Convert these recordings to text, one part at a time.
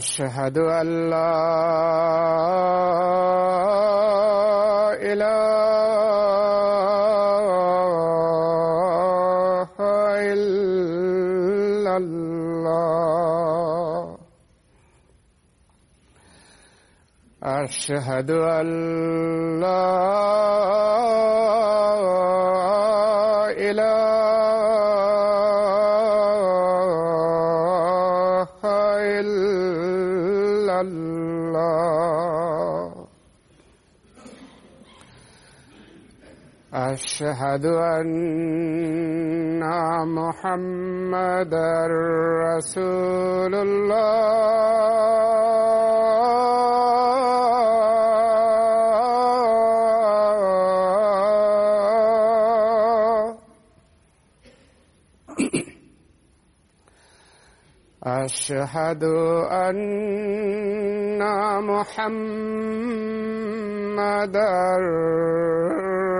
أشهد أن لا إله إلا الله. أشهد أن لا أشهد أن محمدا رسول الله. أشهد أن محمدا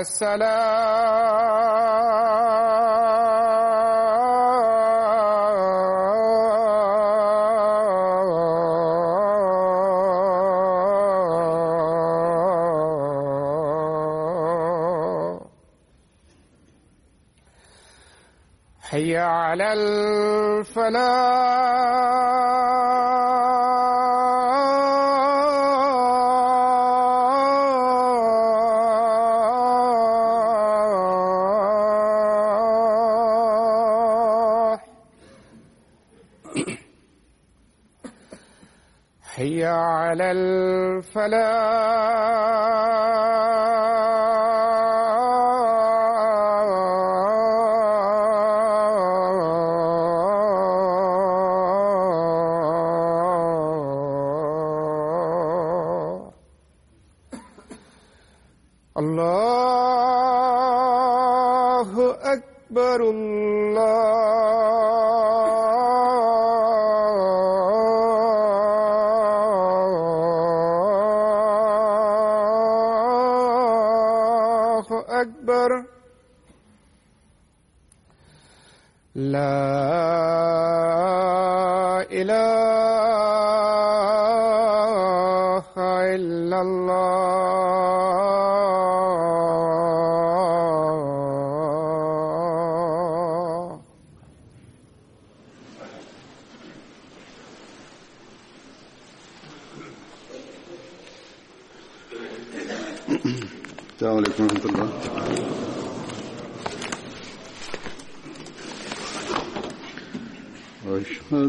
السلام. حي على الفلاح. الفلاح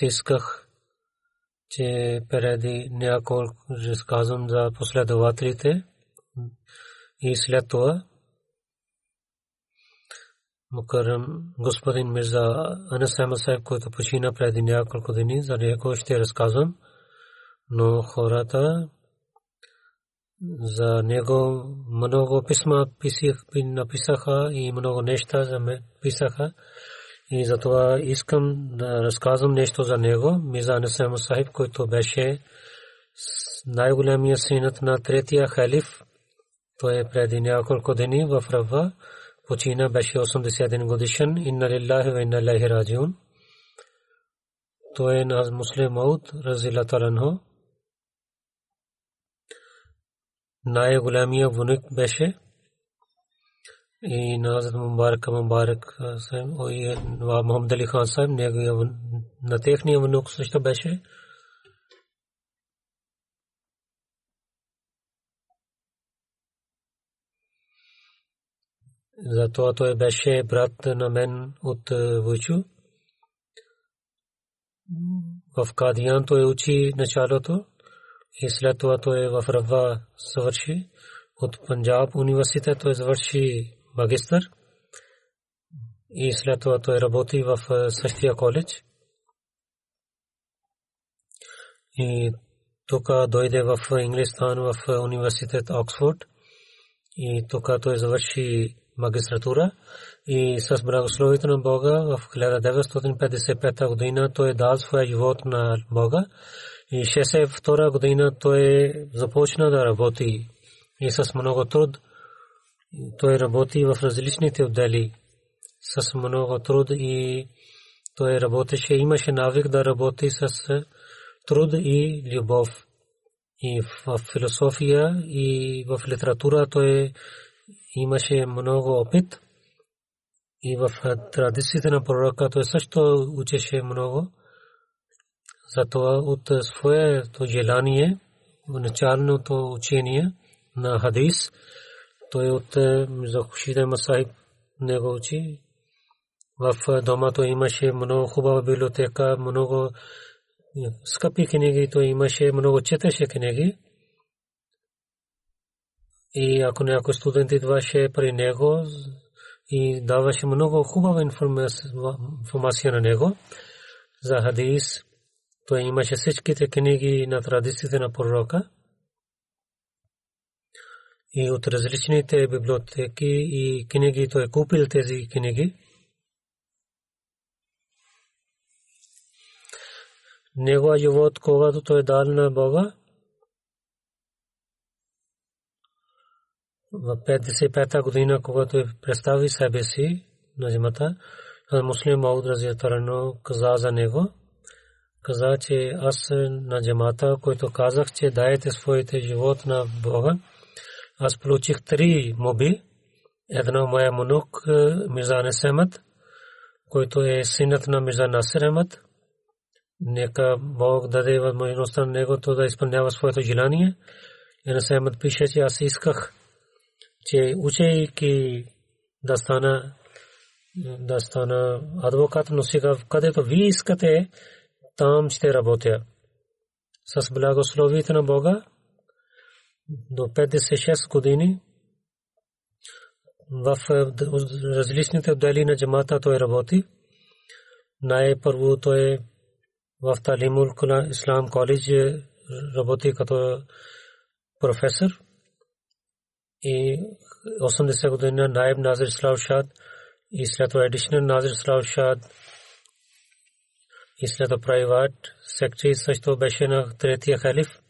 Днес исках, че преди няколко разказвам за последователите и след това Мукарам господин Мирза Анас Ахмад който почина преди няколко дни, за него ще разказвам, но хората за него много писма написаха и много неща за ме писаха. И затова искам да разказвам нещо за него. Миза Насам Сахиб, който беше най-големия синът на третия халиф. Той е преди няколко дни в Рава. Почина беше 81 годишен. Инна лиллахи ва инна лахи раджиун. Той е на муслим Мауд, разила таланхо. Най-големия вуник беше и на Азад Мубарак Мубарак Сайм и Мухаммад Али Хан Сайм неговия на техния внук също беше Затова той беше брат на мен от Вучу. В Кадиян той учи началото и след това той в Рава съвърши. От Панджаб университет той завърши магистър. И след това той работи в същия коледж. И тук дойде в Инглистан в университет Оксфорд. И тук той завърши магистратура. И с благословието на Бога в 1955 година той дал своя живот на Бога. И 62 година той започна да работи. И с много труд той работи в различните отдели с много труд и той работеше, имаше навик да работи с труд и любов. И в философия и в литература той имаше много опит. И в традициите на пророка той също учеше много. Затова от своето желание, началното учение на хадис – той от е, Захушида Масайб него учи. В дома той имаше много хубава библиотека, много е, скъпи книги, той имаше много четеше книги. И ако някой студент идваше при него и даваше много хубава информация на него за хадис, той имаше всичките книги на традициите на пророка и от различните библиотеки и книги. Той е купил тези книги. Негова живот, когато той е дал на Бога, в 55-та година, когато представи себе си на земята, муслим Мауд Разиятарано каза за него, каза, че аз на джамата, който казах, че дайте своите живот на Бога, аз получих три моби. Едно моя монук Мирза Несемът, който е синът на Мирза Насир. Нека Бог даде възможността на него да изпълнява своето желание. И Насемът пише, че аз исках, че учейки да стана да стана адвокат, но сега където вие искате, там ще работя. С благословието на Бога, до 56 години. В различните отдели на джамата той работи. Най-първо той в Талимул Ислам коледж работи като професор. И 80 година наиб Назир Слав Шад и след това адишнал Назир Слав Шад и след това прайват секретари също беше на третия халиф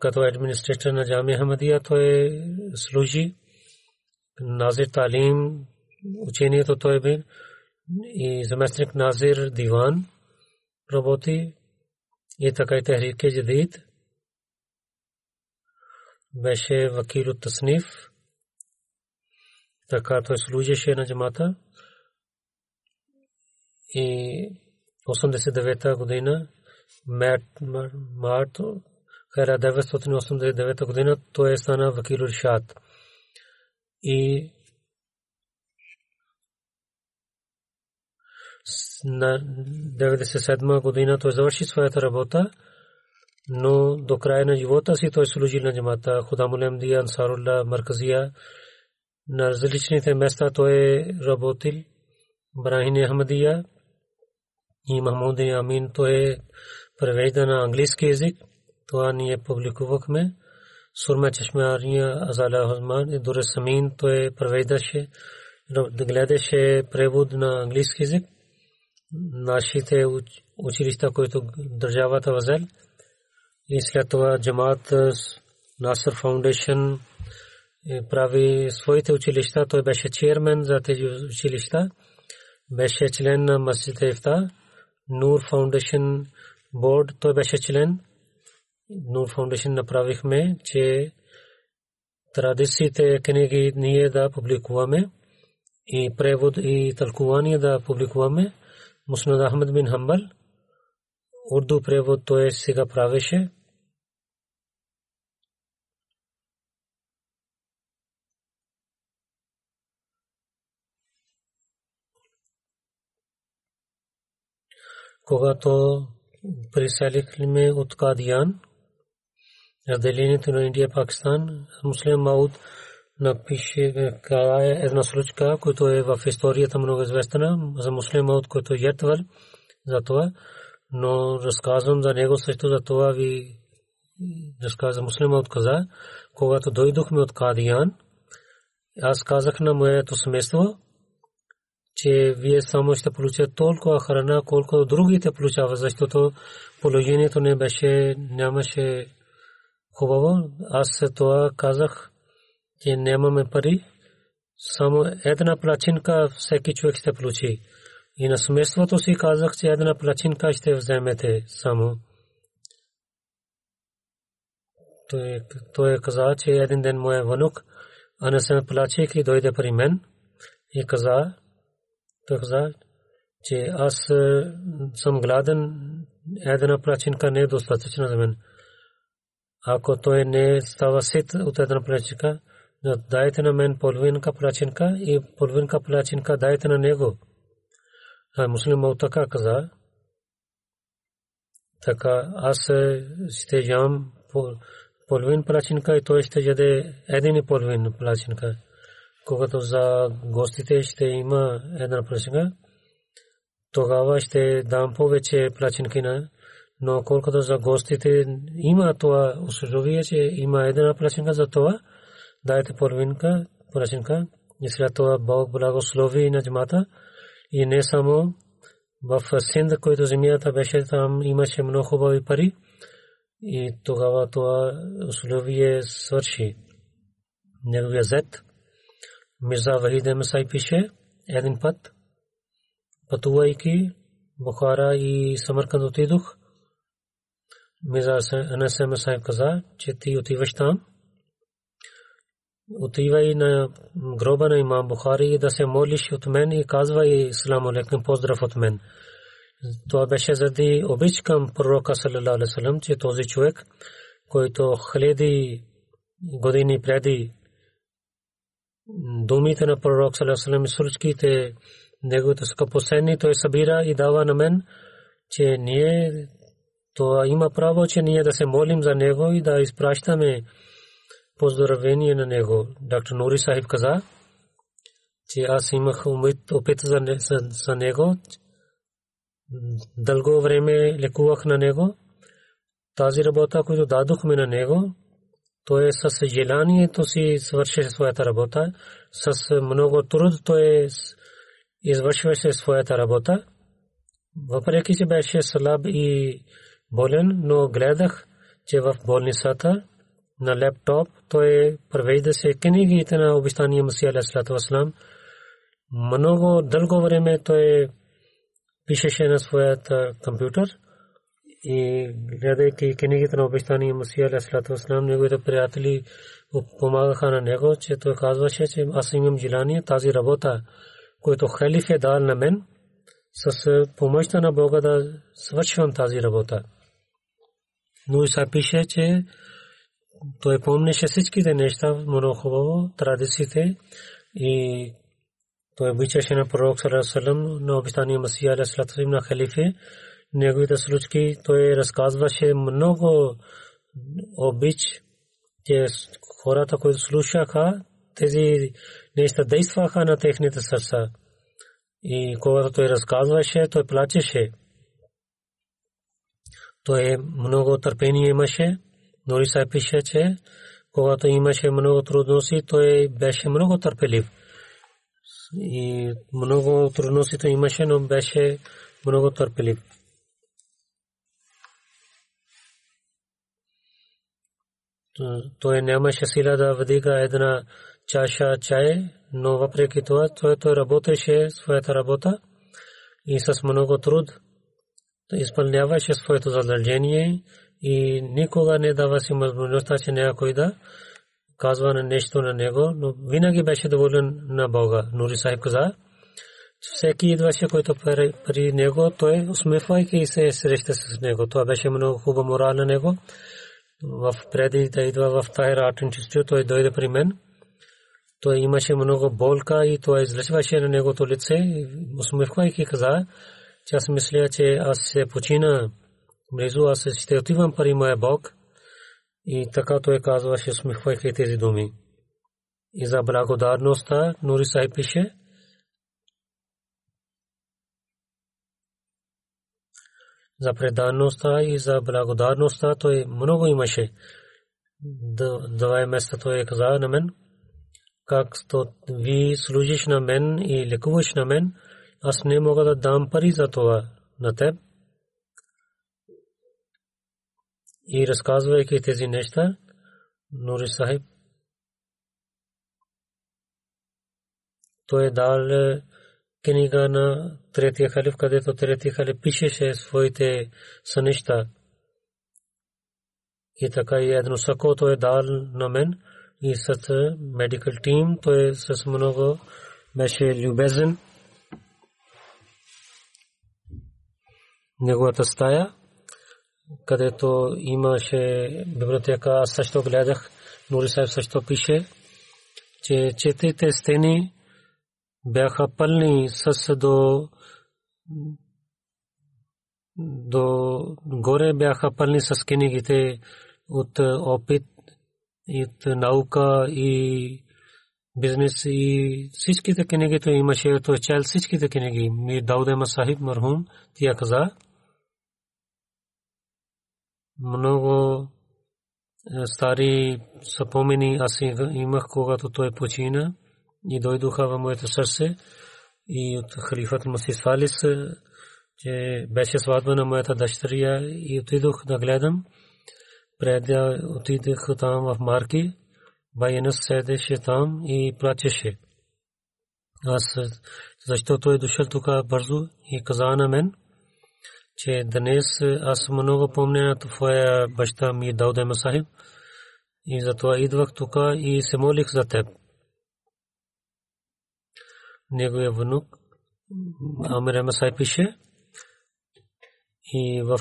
като администратор на Джамия Хамадия той служи Назир Талим учението той бе и заместник Назир Диван работи и така и Техрике Джадид беше вакил от Тасниф така той служеше на джамата и 89-та година март 1989 година той стана вакил Ришад и на 97 година той завърши своята работа, но до края на живота си той служи на джамата Худамулемдия, Ансарулла, Марказия. На различните места той е работил. Брахин Ахмадия и Махмуд Амин той е превежда на английски язик. Това ние публикувахме. Сурма Чешмария Азала Хазман и Дуре Самин той превеждаше гледаше превод на английски язик нашите училища, които държавата възел. И след това джамат Насър Фаундейшн прави своите училища. Той беше чермен за тези училища. Беше член на Масjid Ифта. Нур Фаундейшн борд. Той беше член. Нур Фаундейшн направихме, че традициите книги ние да публикуваме и превод и тълкуване да публикуваме. Муснад Ахмед бин Хамбал урду превод той сега правеше. когато приселихме от Кадиян, разделението на Индия и Пакистан, муслим Мауд напише една случка, която е в историята много известна за муслима, от който е ятвал за това, но разказвам за него също за това ви разказа муслима от каза, когато дойдохме от Кадиян, аз казах на моето семейство, че вие само ще получат толкова храна, колкото другите получава, защото положението не беше, нямаше хубаво. Аз това казах че нямаме пари, само една плачинка всеки човек ще получи. И на семейството си казах, че една плачинка ще вземете само. Той, той каза, че един ден моя внук, а не се плачейки, дойде при мен и каза, той каза, че аз съм гладен, една плачинка не е достатъчна за мен. Ако той не става сит от една плачинка, дайте на мен половинка плачинка и половинка плачинка дайте на него. А муслим така каза. Така аз ще ям половин плачинка и той ще яде един и половин плачинка. Когато за гостите ще има една плачинка, тогава ще дам повече плачинки на но колкото за гостите има това условие, че има една плачинка за това, дайте половинка, поръченка и след това Бог благослови на джамата и не само. В Синд, който земята беше там, имаше много хубави пари. И тогава това условие свърши. Неговия зет, Мирза Вахид Емсай пише един път, пътувайки Бухара и Самарканд отидох, Мирза Анас Емсай каза, че ти отиваш там, отивай на гроба на имам Бухари да се молиш от мен и казвай салам алейкум поздрав от мен. Това беше заради обич към пророка саллалаху че този човек, който хиляди години преди думите на пророк саллалаху и сурчките неговите скъпоценни той събира и дава на мен, че ние това има право, че ние да се молим за него и да изпращаме поздравление на него. Доктор Нури Сахиб каза, че аз имах опит за, за, за него. Дълго време лекувах на него. Тази работа, която дадохме на него, той е с желанието си свърши своята работа. С много труд той извършваше своята работа. Въпреки, че беше слаб и болен, но гледах, че в болницата на лептоп той превежда се книгите на обещания Масия Вассалам. Много дълго време той пишеше на своят компютър и гледайки книгите на обещания Масия Алейхиссалату Вассалам, неговите приятели помагаха на него, че той казваше, че аз имам желание тази работа, която халиф е дал на мен, с помощта на Бога да свършвам тази работа. Но Иса пише, че той помнеше всичките неща, много хубаво, традициите и той обичаше на пророк Салам на обещания Масия Алейхиссалату на халифе, неговите случки той разказваше много обич, че хората, които слушаха, тези неща действаха на техните сърца. И когато той разказваше, той плачеше. Той много търпение имаше. Нори се пише, че когато имаше много трудности, той беше много търпелив. И много трудности имаше, но беше много търпелив. той нямаше сила да вдига една чаша чай, но въпреки това той, той работеше своята работа и с много труд изпълняваше своето задължение и никога не дава си възможността, че някой да казва на нещо на него, но винаги беше доволен на Бога. Нури Сахиб каза, всеки идваше, който при него, той усмихвайки се среща с него. Това беше много хубава морал на него в преди да идва в Тайра Art Institute, той дойде при мен. Той имаше много болка и той излъчваше на негото лице. Усмихвайки каза, че аз мисля, че аз се почина близо, аз ще отивам пари моя Бог. И така той казваше, усмихвайки тези думи. И за благодарността Нури Сай пише, за преданността и за благодарността той много имаше. Два места той каза на мен, как ви служиш на мен и лекуваш на мен, аз не мога да дам пари за това на теб. И разказвайки тези неща, Нури Сахиб, той е дал книга на третия халиф, където третия халиф пишеше своите сънища. И така и едно сако той е дал на мен и с медикал тим той с много беше любезен. Неговата стая, където имаше библиотека, също гледах, Нури Сайф също пише, че четирите стени бяха пълни с до до горе бяха пълни с книгите от опит и от наука и бизнес и всичките книги то имаше то чел всичките книги. Ми Дауде Масахиб мархум тия каза много стари съпомени аз имах когато той почина и дойдоха в моето сърце и от халифът Масис Фалис, че беше сватба на моята дъщеря и отидох да гледам. Преди отидох там в Марки, Байенас седеше там и плачеше. Аз, защото той е дошъл тук бързо и каза на мен, че днес аз много помня на твоя баща ми Дауде Масахиб и затова идвах тук и се молих за теб неговия внук Амир Масай пише и в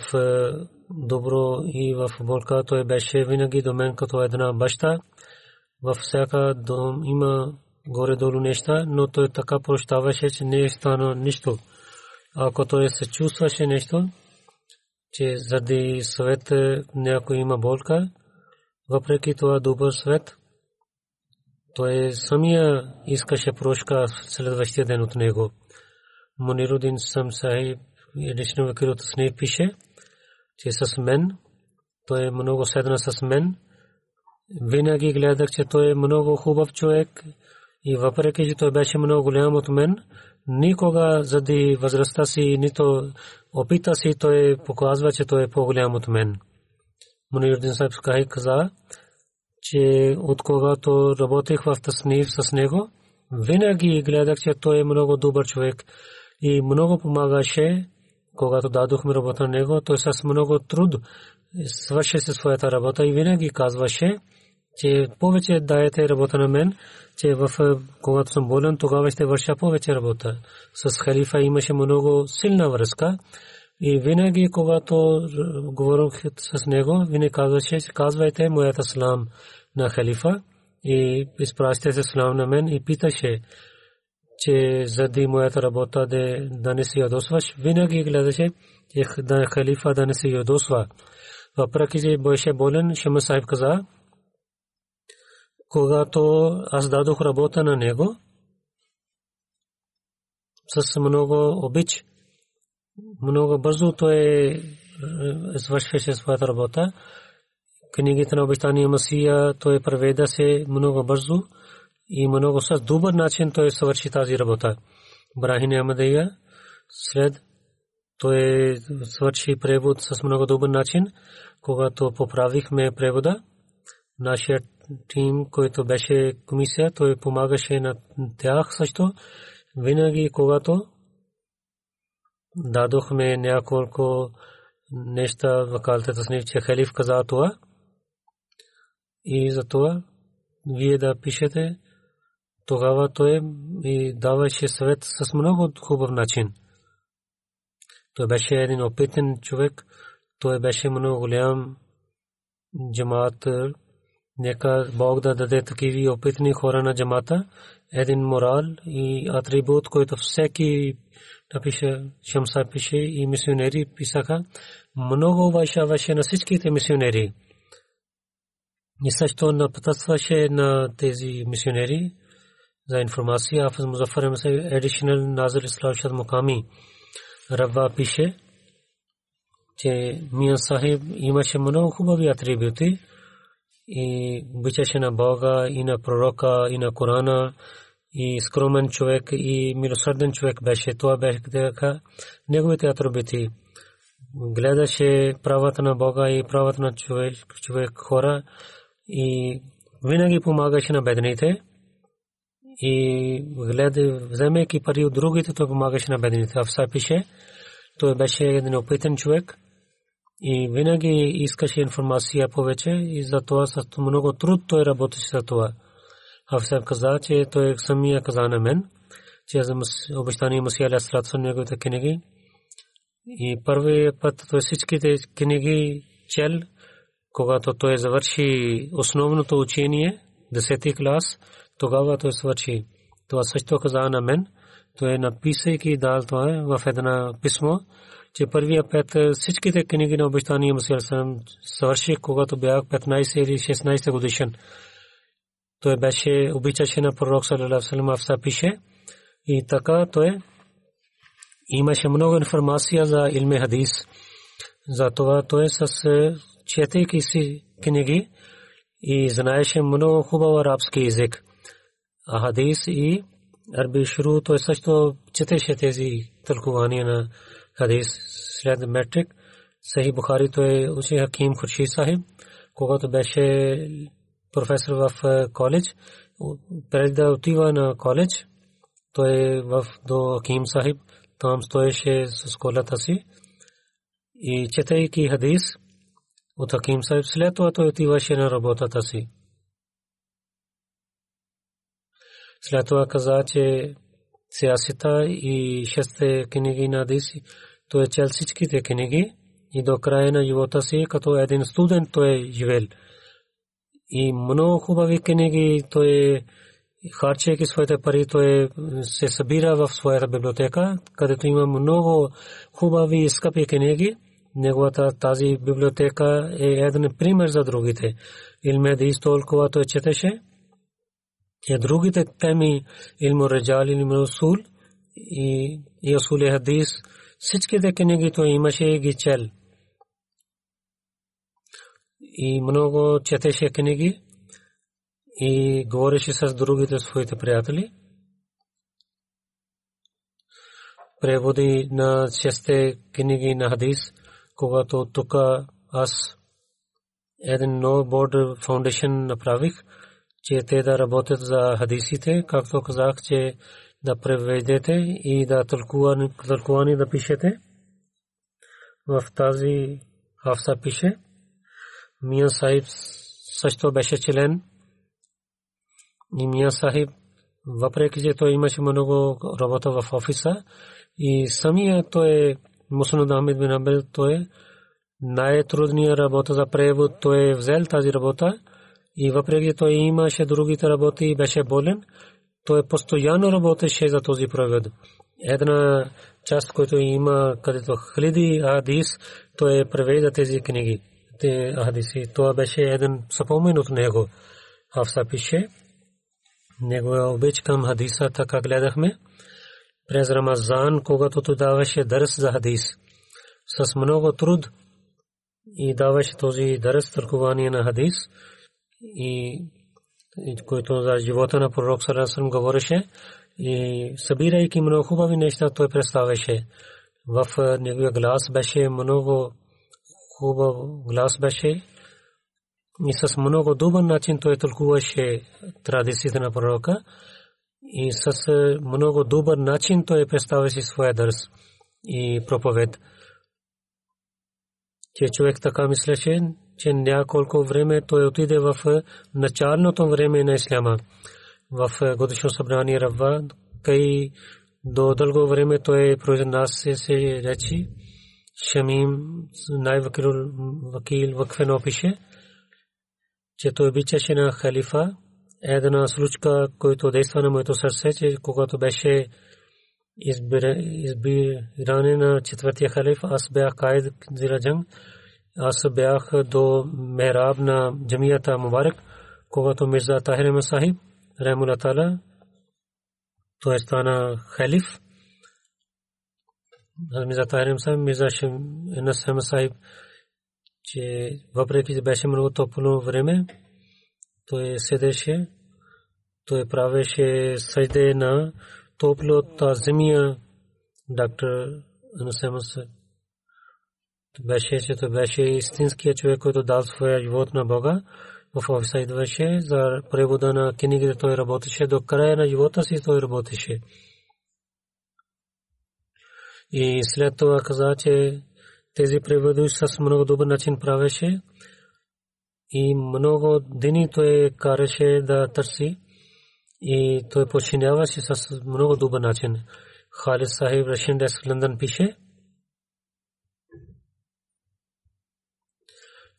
добро и в болка той беше винаги до мен като една баща. Във всяка дом има горе-долу неща, но той така прощаваше, че не е стана нищо. Ако той се чувстваше нещо, че заради свет някой има болка, въпреки това добър свет, той самия искаше прошка следващия ден от него. Монирудин сам сахиб, лично вакир от Снейп пише, че с мен, той е много седна с мен. Винаги гледах, че той е много хубав човек и въпреки, че той беше много голям от мен, никога заради възрастта си, нито опита си, той показва, че той е по-голям от мен. Монирудин сахиб каза, че от когато работех в Таснив с него, винаги гледах, че той е много добър човек и много помагаше когато дадохме работа на него, той с много труд свърши своята работа и винаги казваше, че повече даете работа на мен, че в, когато съм болен, тогава ще върша повече работа. С халифа имаше много силна връзка и винаги, когато говорих с него, винаги казваше, казвайте моята салам на халифа и изпращайте салам на мен и питаше, че заради моята работа да, да не се ядосваш, винаги гледаше, че халифа да не се ядосва. Въпреки, че беше болен, Шема Сайб каза, когато аз дадох работа на него, с много обич, много бързо той е, свършваше своята работа. Книгите на обещания Масия той преведа се много бързо и много с добър начин той свърши тази работа. Брахин Амадия след той свърши превод с много добър начин, когато поправихме превода. Нашият тим, който беше комисия, той помагаше на тях също. Винаги, когато дадохме няколко неща в калтата с че халиф каза това. И за това вие да пишете, тогава той ми даваше съвет с много хубав начин. Той беше един опитен човек, той беше много голям джамат. Нека Бог да даде такива опитни хора на джамата, един морал и атрибут, който всеки напише, Шамса пише и мисионери писаха. Много уважаваше на всичките мисионери. И също напътстваше на тези мисионери за информация. Афаз Музафар се additional Назир Ислашад Муками. Рава пише, че Мия Сахиб имаше много хубави атрибути и обичаше на Бога и на пророка и на Корана и скромен човек и милосърден човек беше. Това беше неговите атрибути. Гледаше правата на Бога и правата на човек, човек хора и винаги помагаше на бедните и гледа, вземайки пари от другите, той помагаше на бедните. Афса пише, той беше един опитен човек и винаги искаше информация повече и за това с много труд той работеше за това. Афса каза, че той самия каза на мен, че за обещание Масия Аля Салат са неговите книги. И първият път той всичките книги чел, когато той завърши основното учение, 10 клас, тогава той свърши. Това също каза на мен. Той е написайки дал това в едно писмо, че първия пет всичките книги на обещания Мусия съм свърши, когато бях 15 или 16 годишен. Той беше обичаше на пророк саллалаху алейхи пише и така той имаше много информация за илме хадис. За това той с четейки си книги и знаеше много хубаво арабски език hadis и арби шуру той също четеше тези тълкования на хадис след метрик Сахи Бухари той учи Хаким Хуршид Сахиб когато беше професор в коледж преди да отива на коледж той в до Хаким Сахиб там стоеше с колата си и четейки хадис от Хаким Сахиб след това той отиваше на работата си След това каза, че сиясита и шесте книги на Диси, той е чел всичките книги и до края на живота си, като един студент той е живел. И много хубави книги той е харчейки своите пари, той се събира в своята библиотека, където има много хубави и скъпи книги. Неговата тази библиотека е един пример за другите. Илме да толкова той четеше, и другите теми илму раджал, илму усул и, и усул хадис, всичките книги той имаше ги чел. И много четеше книги и говореше с другите своите приятели. Преводи на шесте книги на хадис, когато тук аз един нов бордер фаундейшн направих, че те да работят за хадисите, както казах, че да преведете и да тълкувани да пишете. в тази Хафса пише, Мия Сахиб също беше член и Мия Сахиб, въпреки че той имаше много работа в офиса и самия той Мусунад Ахмед бин Абел той най-трудния работа за превод той е взел тази работа и въпреки той имаше другите работи и беше болен, той постоянно работеше за този превод. Една част, която има където хиляди хадис, той е преведа тези книги, те хадиси. Това беше един съпомен от него. Хафса пише, негова обич към хадиса, така гледахме. През Рамазан, когато той даваше дърс за хадис, с много труд и даваше този дърс тълкование на хадис и който за живота на пророк Сарасъм говореше и събирайки много хубави неща той представяше. В неговия глас беше много хубав глас беше и с много добър начин той тълкуваше традициите на пророка и с много добър начин той представяше своя дърс и проповед. Че човек така мислеше, че няколко време той отиде в началното време на исляма. В годишно събрание Рабва, кай до дълго време той произнася се речи. Шамим най-вакил вакфено пише, че той обичаше на халифа. Една случка, който действа на моето сърце, че когато беше избиране на четвъртия халиф, аз бях кайд зираджанг аз бях до мехраб на джамията Мубарак, когато Мирза Тахир Масахиб, Рахмула Тала, той стана халиф. Мирза Тахир Масахиб, Мирза Шемнас Масахиб, че въпреки че беше много топло време, той седеше, той правеше съжде на топлота земя, доктор Анасемас беше, че той беше истинския човек, който дал своя живот на Бога. В офиса идваше за превода на книгите той работеше. До края на живота си той работеше. И след това каза, че тези преводи с много добър начин правеше. И много дни той караше да търси. И той починяваше с много добър начин. Халид Сахиб Рашин Дес пише.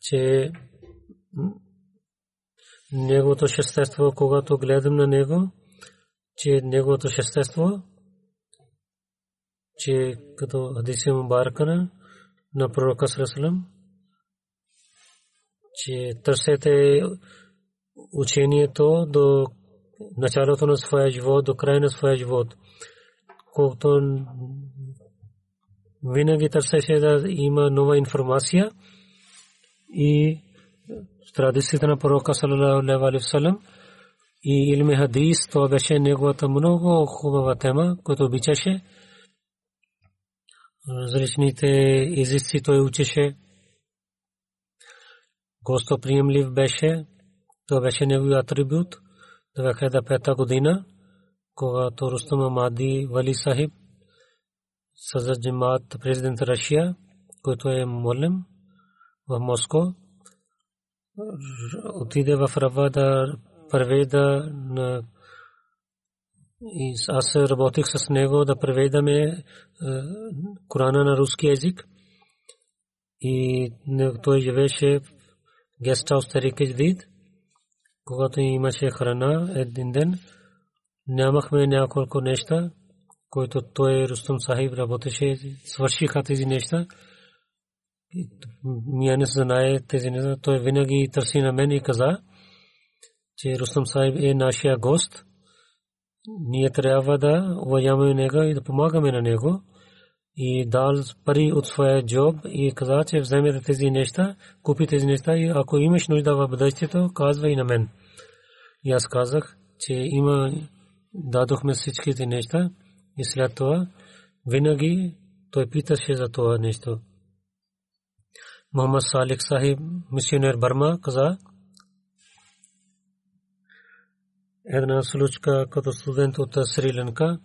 Че неговото шестество, когато гледам на него, че неговото шестество, че като Хадиси Мубаракана на пророка Сарасалам, че търсете учението до началото на своя живот, до края на своя живот. Колкото винаги търсеше да има нова информация, и традицията на пророка саллалаху алейхи васалам и илме хадис то беше неговата много хубава тема, която обичаше. Различните езици той учеше. Гостоприемлив беше. То беше неговия атрибут. 2005 година, когато Рустам Амади Вали Сахиб Сазад Джимат президент Рашия, който е молем, в Моско. Отиде в Рава да преведа на и аз работих с него да преведаме Корана на руски език. И той живееше в гестхаус Тарик вид, когато имаше храна един ден. Нямахме няколко неща, които той Рустам Сахиб работеше, свършиха тези неща. Мия не знае тези неща. Той винаги търси на мен и каза, че Рустам Сайб е нашия гост. Ние трябва да уважаваме него и да помагаме на него. И дал пари от своя джоб и каза, че вземете тези неща, купи тези неща и ако имаш нужда в бъдещето, казва и на мен. И аз казах, че има, дадохме всичките неща и след това винаги той питаше за това нещо. Мохаммад Салик Сахиб, мисионер Барма, каза, една случка като студент от Сри Ланка,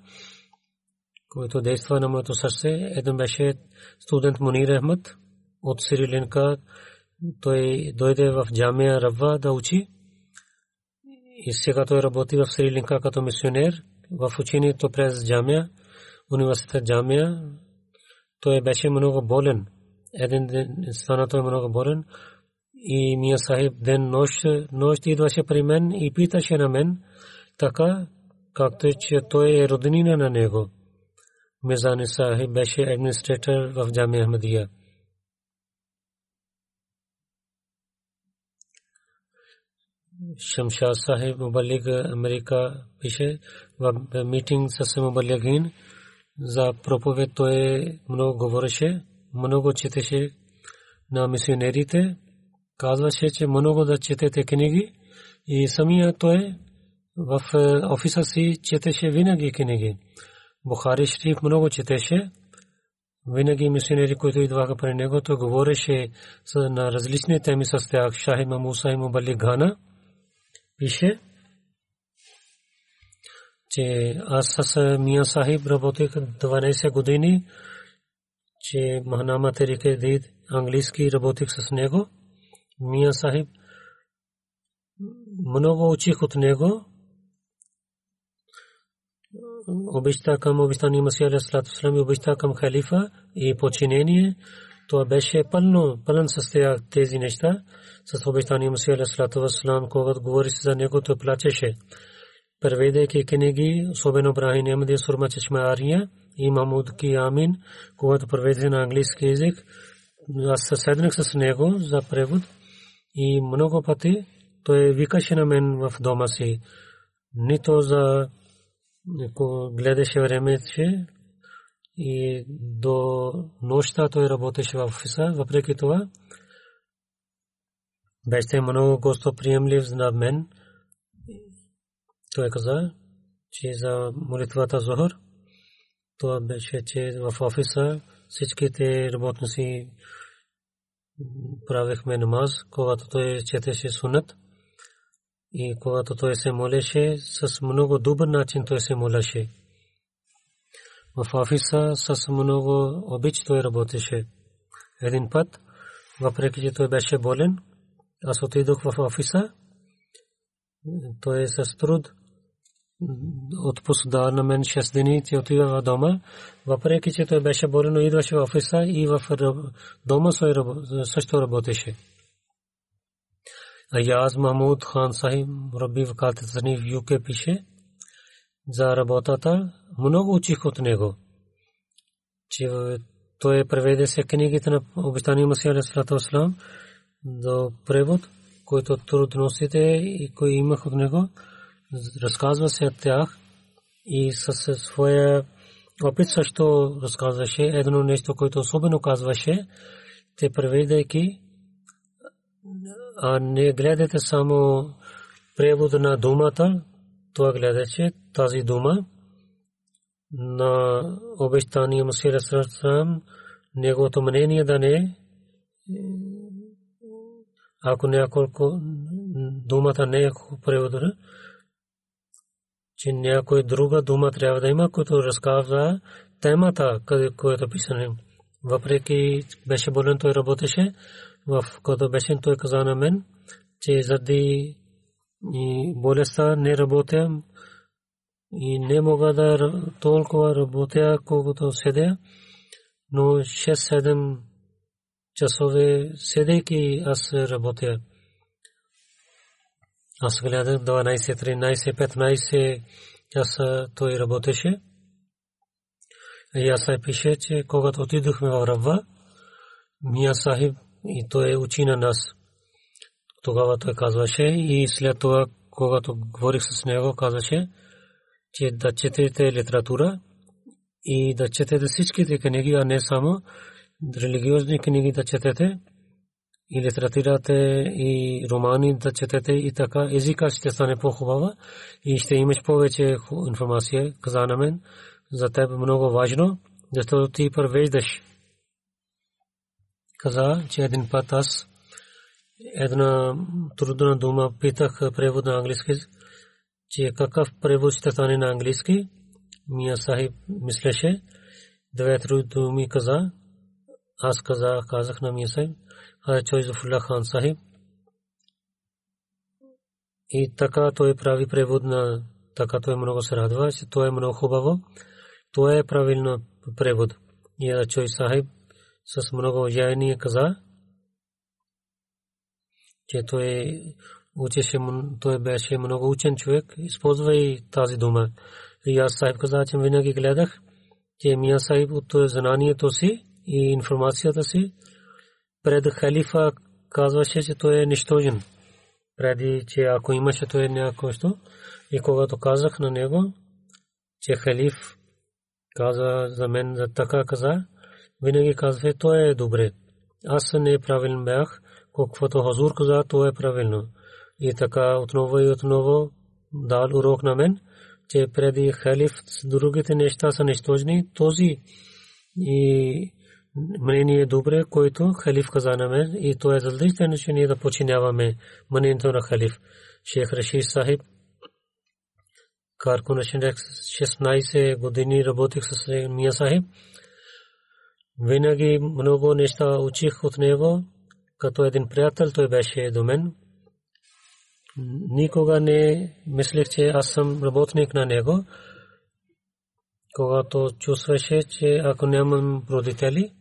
който действа на моето сърце. Един беше студент Мунир Ахмад от Сри Ланка. Той дойде в джамия Рава да учи. И сега той работи в Сри Ланка като мисионер в учението през джамия, университет джамия. Той беше много болен. Един ден стана той много болен. И Мия Сахиб ден нощ, нощ идваше при мен и питаше на мен, така както че той е роднина на него. Мизани Сахиб беше администратор в Джами Ахмадия. Шамшад Сахиб Мубалиг Америка пише в митинг с Мубалигин за проповед той много говореше, много четеше на мисионерите, казваше, че много да четете книги и самия той в офиса си четеше винаги книги. Бухари Шриф много четеше. Винаги мисионери, които идваха при него, той говореше на различни теми с тях. Шахи Мамуса и Мубали Гана пише, че аз с Мия Сахиб работех 12 години, че Махнама Терике Дид английски работех с него. Мия Сахиб много учих от него обичта към обичтани Масия Алейхиссалату Вассалам и обичта към халифа и подчинение. Това беше пълно, пълен състоя тези неща. С обичтани Масия Алейхиссалату Вассалам, когато говори за него, той плачеше. Преведейки книги, особено Брахин Ахмадия Сурма Чешма Ария и Мамуд Ки Амин, когато преведе на английски язик, аз съседнах с него за превод и много пъти той викаше на мен в дома си. Нито за гледаше времето и до нощта той работеше в офиса. Въпреки това, беше много гостоприемлив на мен. Той каза, че за молитвата Зохар, това беше, че в офиса всичките работници правихме намаз, когато той четеше сунат. И когато той се молеше, с много добър начин той се молеше. В офиса с много обич той работеше. Един път, въпреки че той беше болен, аз отидох в офиса. Той е с труд отпуск да на мен 6 дни, че отида в дома. Въпреки че той беше болен, идваше в офиса и в дома също работеше. Аяз Махмуд Хан Сахиб Раби Вакалт Зани в ЮК пише за работата. Много учих от него. Че той преведе се книгите на обещания Масия Вассалам до превод, който трудностите и кои имах от него. Разказва се от тях и със своя опит също разказваше. Едно нещо, което особено казваше, те преведайки а не гледате само превода на думата, това гледаше тази дума на обещания Масир Сърсам, неговото мнение да не ако няколко думата не е преводена, че някой друга дума трябва да има, който разказва темата, която е писане. Въпреки беше болен, той работеше, в който беше той каза на мен, че заради болестта не работя и не мога да толкова работя, колкото седя, но 6-7 часове седейки аз работя. Аз гледах 12, 13, 15 часа той работеше. И аз пише, че когато отидохме в Рава, Мия Сахиб и той учи на нас. Тогава той казваше и след това, когато говорих с него, казваше, че да четете литература и да четете всичките книги, а не само религиозни книги да четете и литературата и романи да четете и така езика ще стане по-хубава и ще имаш повече информация, каза на мен. За теб много важно, защото ти превеждаш каза, че един път аз една трудна дума питах превод на английски, че какъв превод ще стане на английски. Мия Сахиб мислеше, две думи каза, аз каза, казах на Мия Сахиб, а Чой Зафулла Хан Сахиб. И така той прави превод на така той много се радва, че той е много хубаво. Това е правилно превод. И Чой Сахиб с много яйни каза, че той учеше, той беше много учен човек, използва и тази дума. И аз Сахиб каза, че винаги гледах, че Мия Сахиб от знанието си и информацията си пред халифа казваше, че той е нищожен. Преди, че ако имаше той някой и когато казах на него, че халиф каза за мен за така каза, винаги казва, той е добре. Аз не правилен бях, каквото Хазур каза, то е правилно. И така отново и отново дал урок на мен, че преди халиф другите неща са нищожни, този и мнение е добре, който халиф каза на мен и то е задължително, че ние да починяваме мнението на халиф. Шейх Рашид Сахиб Карко на 16 години работих с Мия Сахиб. Винаги много неща учих от него. Като един приятел той беше до мен. Никога не мислех, че аз съм работник на него. Когато чувстваше, че ако нямам родители,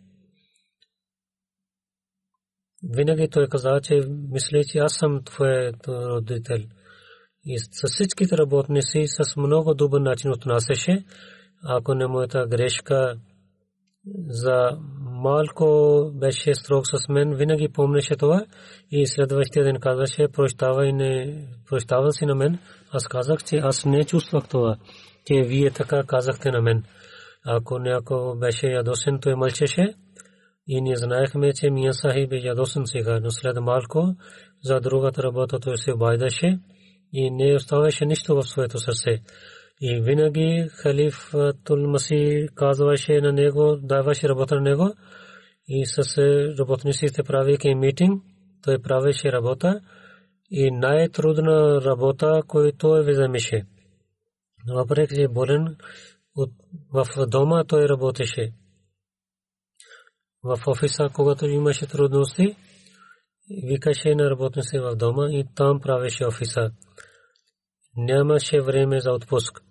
винаги той каза, че мисля, че аз съм твой родител. И с всичките работници с много добър начин отнасяше. Ако не моята грешка за малко беше строг с мен, винаги помнеше това и следващия ден казваше, прощавай, не прощава си на мен. Аз казах, че аз не чувствах това, че вие така казахте на мен. Ако някой беше ядосен, той мълчеше и ние знаехме, че Мия Сахиб е ядосен сега, но след малко за другата работа той се обайдаше и не оставаше нищо в своето сърце. И винаги халиф Тул Маси казваше на него, даваше работа на него и с работниците правейки митинг, той правеше работа и най-трудна работа, която той вземеше. Въпреки, че болен в дома той работеше в офиса, когато имаше трудности, викаше на работници в дома и там правеше офиса. Нямаше време за отпуск.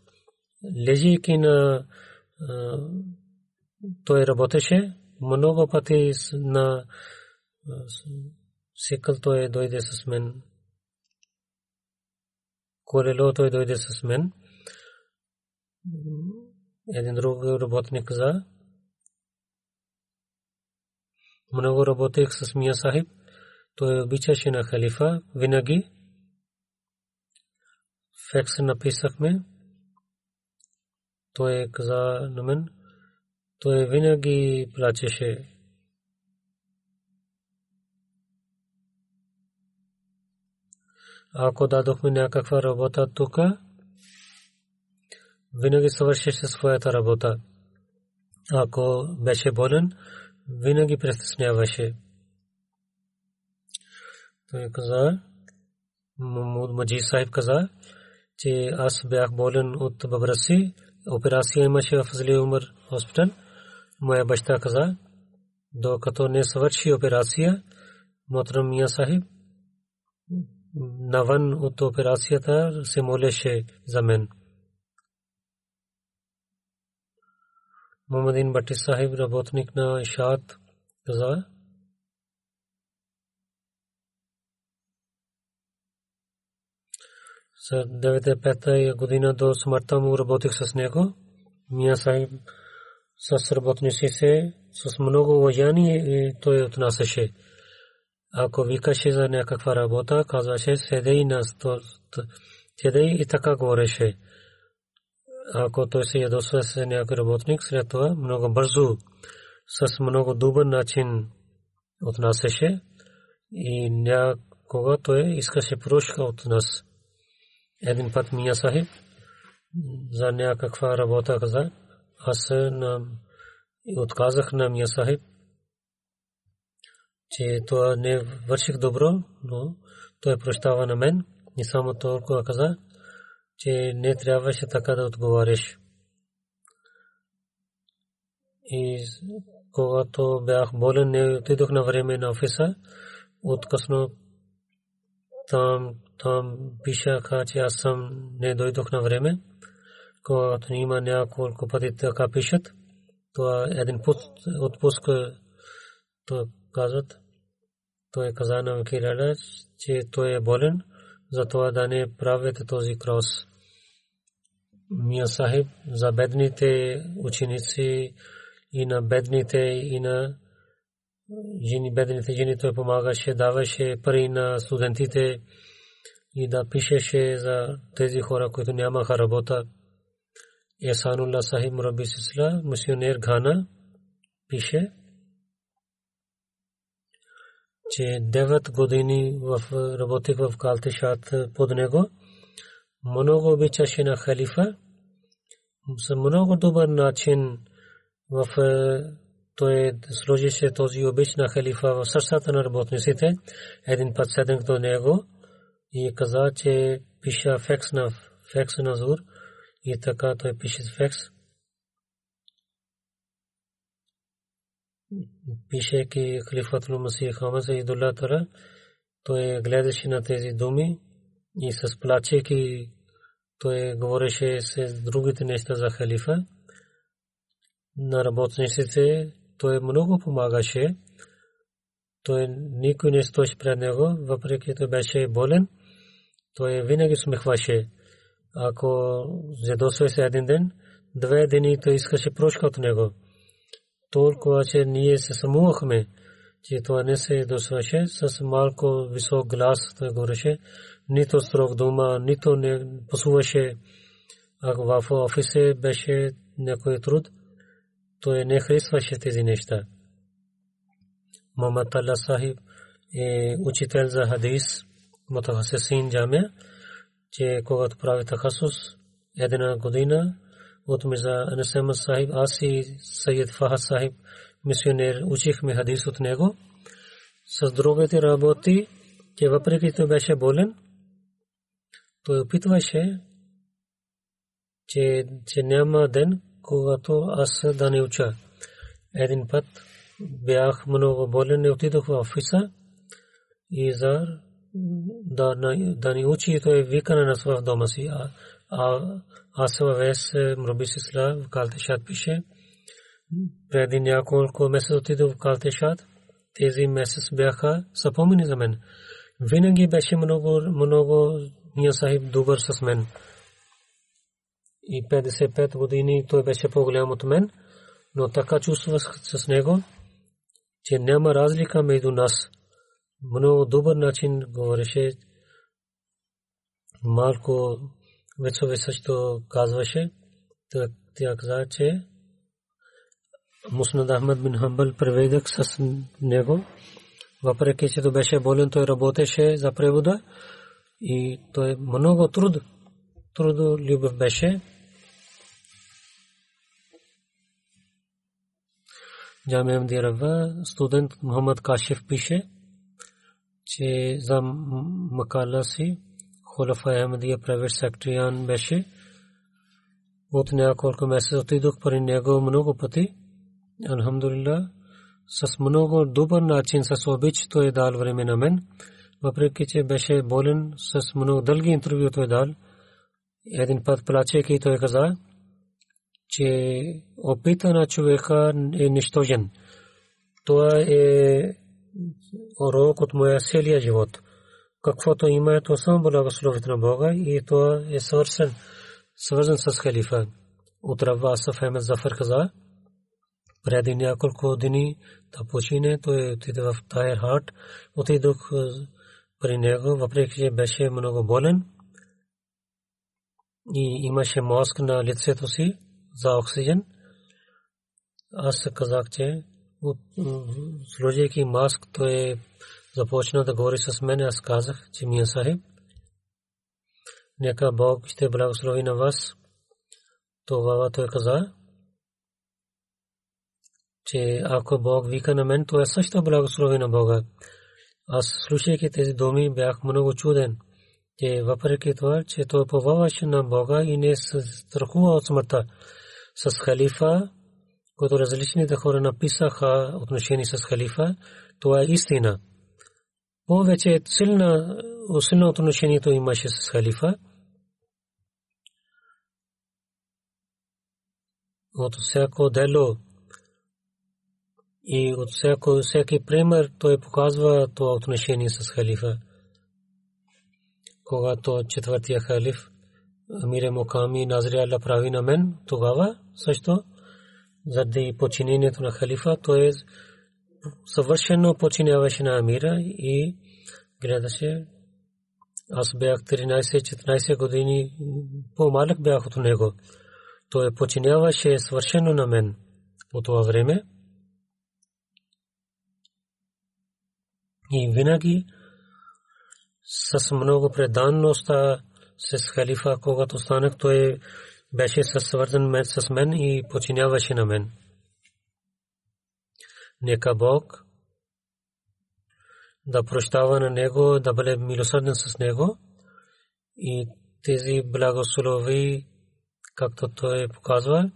Лежейки на той работеше, много пъти на сикъл той дойде с мен. Колело той дойде с мен. Един друг работник каза, много работех с Мия Сахиб. Той обичаше на халифа винаги. Фекс написахме. Той каза на мен. Той винаги плачеше. Ако дадохме някаква работа тук, винаги свършеше своята работа. Ако беше болен, винаги притесняваше. Той каза, Мамуд Маджи Сайб каза, че аз бях болен от бабра си. Операция имаше в Фазли Умар хоспитал. Моя баща каза, докато не свърши операция, Мотрам Мия Сахиб навън от операцията се молеше за мен. Мухаммадин Бати Сахиб, работник на Ишаат, каза, за 95-та година до смъртта му работих с него. Мия Сахиб с работници се с много уважание и той отнасяше. Ако викаше за някаква работа, казваше седей на сто, седей и така говореше ако той се ядосва с някой работник, след това много бързо, с много добър начин отнасяше и някога той искаше прошка от нас. Един път Мия Сахиб за някаква работа каза, аз отказах на Мия Сахиб, че това не върших добро, но той прощава на мен и само толкова каза, че не трябваше така да отговаряш. И когато бях болен, не отидох на време на офиса. Откъсно там, там пишаха, че аз съм не дойдох на време. Когато има няколко пъти така пишат, това един път отпуск, то казват, той каза на Кирала, че той е болен, затова да не правите този крос. Мия Сахиб за бедните ученици и на бедните и на жени, бедните жени той помагаше, даваше пари на студентите и да пишеше за тези хора, които нямаха работа. Есанулла Сахиб Мураби Сисла, мисионер Гана, пише, че 9 години работих в Калтишат под него. Много обичаше на халифа. С много добър начин в той сложише този обич на халифа в сърцата на работниците. Един път седнах до него и каза, че пиша фекс на фекс на зур и така той пише фекс. пишейки халифатул Масих Хамад Саидулlah Тара, той гледаше на тези думи и с плачейки той говореше с другите неща за халифа. На работниците той много помагаше. Той никой не стоеше пред него, въпреки той беше болен. Той винаги смехваше. Ако задосва се един ден, две дни той искаше прошка от него толкова, че ние се самувахме, че това не се досваше с малко висок глас, той говореше, нито строг дума, нито не посуваше, ако в офисе беше някой труд, той не харесваше тези неща. Мамад Алла Сахиб е учител за хадис, мутахасисин джамия, че когато прави тахасус, една година, от Мирза Анасема Сахиб, аз и Сайед Фахад Сахиб, мисионер, учихме хадис от него. С другите работи, че въпреки че беше болен, той опитваше, че, че няма ден, когато аз да не уча. Един път бях много болен и отидох в офиса и за да, да ни учи, той вика на нас в дома си. Аз Вес Мрубисисла в Калтешат пише. Преди няколко месеца отидох в Калтешат. Тези месец бяха съпомени за мен. Винаги беше много, много Ния Сахиб добър с мен. И 55 години той беше по-голям от мен, но така чувствах с него, че няма разлика между нас. Много добър начин говореше. Малко Вецове също казваше, тя каза, че Муснад Ахмад бин Хамбал преведах с него. Въпреки, че беше болен, той работеше за превода и той много труд, любов беше. Джамия Мдирава, студент Мухаммад Кашиф пише, че за макала си Холафа Ахмадия прайвет секретариан беше. От няколко месеца отидох при него много пъти. Алхамдулилlah, с много добър начин, с обич той е дал време на мен. Въпреки, че беше болен, с много дълги интервю той дал. Един път плачейки той каза, че опита на човека е нищожен. Това е урок от моя целия живот каквото има е то само благословите на Бога и то е свързан, свързан с халифа. От Рава Асаф Ахмед Зафар каза, преди няколко дни да почине, той отиде в Тайер Харт, отидох при него, въпреки че беше много болен и имаше маск на лицето си за оксиген. Аз казах, че сложейки маск, той започна да говори с мен, аз казах, че Мия Сахиб, нека Бог ще благослови на вас. Това той каза, че ако Бог вика на мен, то е също благослови на Бога. Аз слушайки тези думи бях много чуден, че въпреки това, че той поваваше на Бога и не се страхува от смъртта. С халифа, които различните хора написаха отношение с халифа, това е истина. Повече силна, силно отношението имаше с халифа. От всяко дело и от всяко, всеки пример той показва това отношение с халифа. Когато четвъртия халиф Амире Муками Назри прави на мен, тогава също заради починението на халифа, той съвършено починяваше на Амира и гледаше. Аз бях 13-14 години, по-малък бях от него. Той починяваше свършено на мен по това време. И винаги с много преданността с халифа, когато станах, той беше свързан с мен и починяваше на мен. Нека Бог да прощава на него, да бъде милосърден с него и тези благослови, както той показва,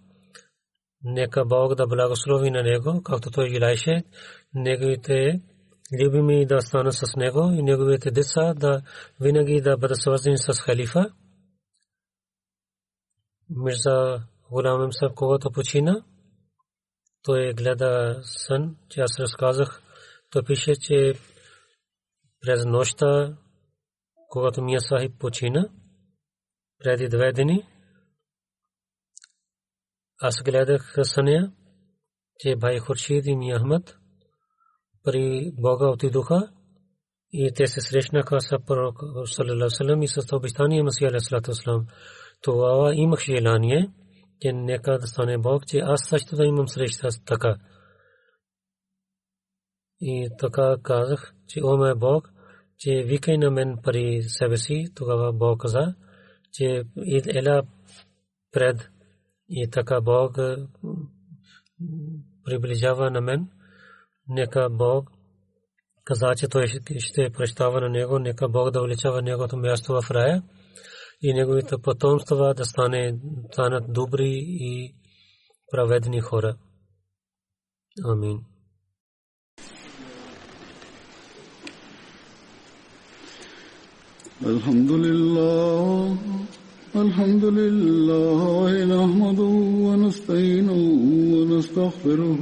нека Бог да благослови на него, както той желаеше, неговите любими да станат с него и неговите деца да винаги да бъдат свързани с халифа. Мирза Гулам Имсаб, когато почина, той гледа сън, че аз разказах, той пише, че през нощта, когато Мия Сахиб почина, преди две дни, аз гледах съня, че Бай Хуршид и Мия Ахмад при Бога отидоха и те се срещнаха с пророк саллалаху и с обещание Масия алейхи Това имах желание, че нека да стане Бог, че аз също да имам среща с така. И така казах, че о ме Бог, че викай на мен пари себе си, тогава Бог каза, че ела пред и така Бог приближава на мен нека Бог каза, че той ще прощава на него, нека Бог да увеличава негото място в рая и неговите потомства да стане, станат добри и праведни хора. Амин. الحمد لله الحمد لله نحمده ونستعينه ونستغفره